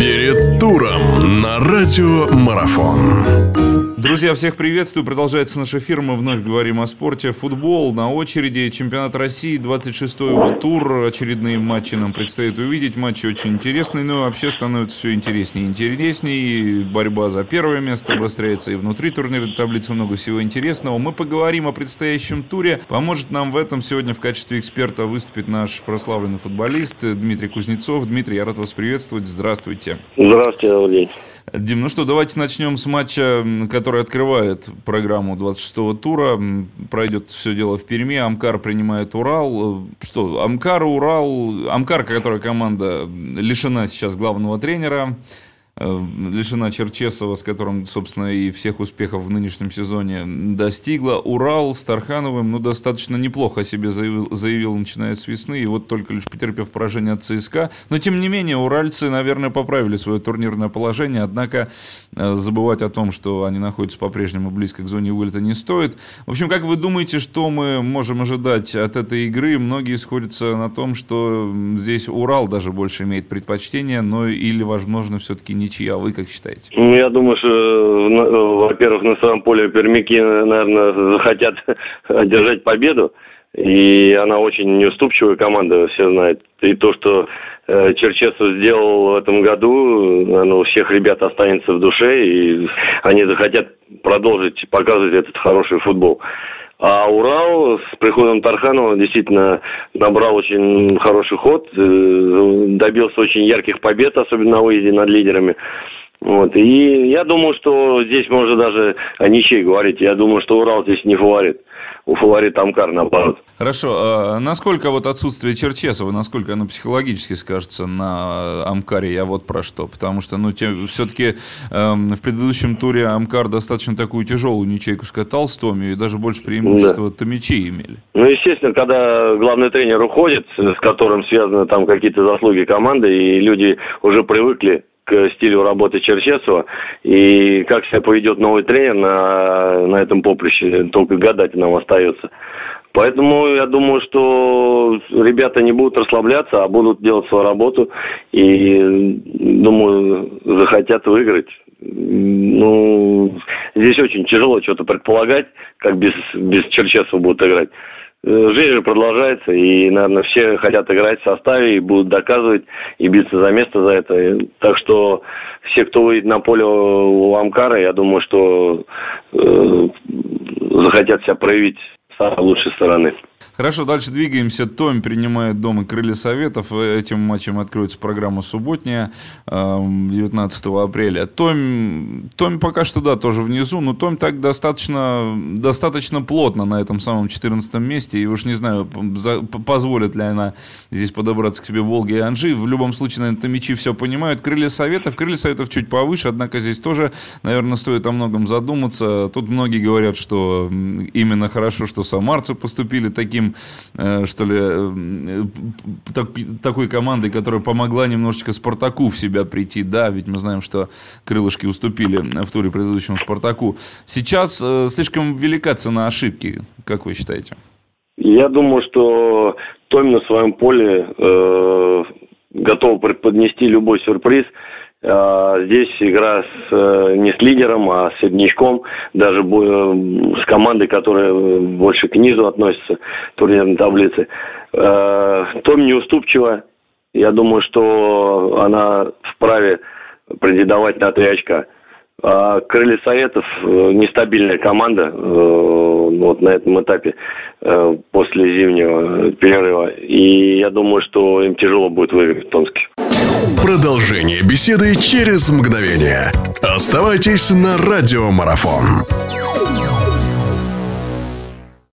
Перед туром на радио Марафон. Друзья, всех приветствую. Продолжается наш эфир. Мы вновь говорим о спорте. Футбол на очереди. Чемпионат России, 26-й его тур. Очередные матчи нам предстоит увидеть. Матчи очень интересные, но вообще становится все интереснее и интереснее. Борьба за первое место обостряется и внутри турнирной таблицы много всего интересного. Мы поговорим о предстоящем туре. Поможет нам в этом сегодня в качестве эксперта выступит наш прославленный футболист Дмитрий Кузнецов. Дмитрий, я рад вас приветствовать. Здравствуйте. Здравствуйте, Владимир. Дим, ну что, давайте начнем с матча, который открывает программу 26-го тура. Пройдет все дело в Перми. Амкар принимает Урал. Что, Амкар, Урал... Амкар, которая команда лишена сейчас главного тренера. Э, лишена Черчесова, с которым, собственно, и всех успехов в нынешнем сезоне достигла. Урал с Тархановым, ну, достаточно неплохо себе заявил, заявил, начиная с весны, и вот только лишь потерпев поражение от ЦСКА. Но, тем не менее, уральцы, наверное, поправили свое турнирное положение, однако э, забывать о том, что они находятся по-прежнему близко к зоне вылета не стоит. В общем, как вы думаете, что мы можем ожидать от этой игры? Многие сходятся на том, что здесь Урал даже больше имеет предпочтение, но или, возможно, все-таки не ничья. Вы как считаете? Ну, я думаю, что, во-первых, на своем поле пермяки, наверное, захотят одержать победу. И она очень неуступчивая команда, все знают. И то, что э, Черчесов сделал в этом году, наверное, у всех ребят останется в душе, и они захотят продолжить показывать этот хороший футбол. А Урал с приходом Тарханова действительно набрал очень хороший ход, э, добился очень ярких побед, особенно на выезде над лидерами. Вот. И я думаю, что здесь можно даже о ничей говорить. Я думаю, что Урал здесь не фаворит у фаворит Амкар наоборот. Хорошо. А насколько вот отсутствие Черчесова, насколько оно психологически скажется на Амкаре, я вот про что. Потому что, ну, все-таки эм, в предыдущем туре Амкар достаточно такую тяжелую ничейку скатал с Томи, и даже больше преимущества да. Томичи имели. Ну, естественно, когда главный тренер уходит, с которым связаны там какие-то заслуги команды, и люди уже привыкли к стилю работы Черчесова. И как себя поведет новый тренер на, на этом поприще, только гадать нам остается. Поэтому я думаю, что ребята не будут расслабляться, а будут делать свою работу. И, думаю, захотят выиграть. Ну, здесь очень тяжело что-то предполагать, как без, без Черчесова будут играть. Э, жизнь же продолжается, и, наверное, все хотят играть в составе и будут доказывать и биться за место за это. Так что все, кто выйдет на поле у Амкара, я думаю, что э, захотят себя проявить с лучшей стороны. Хорошо, дальше двигаемся. Том принимает дома Крылья Советов. Этим матчем откроется программа субботняя 19 эм, апреля. Том, Том пока что, да, тоже внизу, но Том так достаточно, достаточно плотно на этом самом 14 месте. И уж не знаю, за, позволит ли она здесь подобраться к себе Волге и Анжи. В любом случае, наверное, Томичи все понимают. Крылья Советов, Крылья Советов чуть повыше, однако здесь тоже, наверное, стоит о многом задуматься. Тут многие говорят, что именно хорошо, что самарцы поступили таким Э, что ли, э, так, такой командой, которая помогла немножечко Спартаку в себя прийти. Да, ведь мы знаем, что крылышки уступили в туре предыдущему Спартаку. Сейчас э, слишком велика цена ошибки, как вы считаете? Я думаю, что Томи на своем поле э, готов преподнести любой сюрприз. А, здесь игра с, э, не с лидером, а с середнячком, даже с командой, которая больше к низу относится турнирной таблице. А, Том неуступчива. Я думаю, что она вправе претендовать на три очка. А Крылья Советов э, нестабильная команда э, вот на этом этапе после зимнего перерыва. И я думаю, что им тяжело будет выиграть в Томске. Продолжение беседы через мгновение. Оставайтесь на радиомарафон.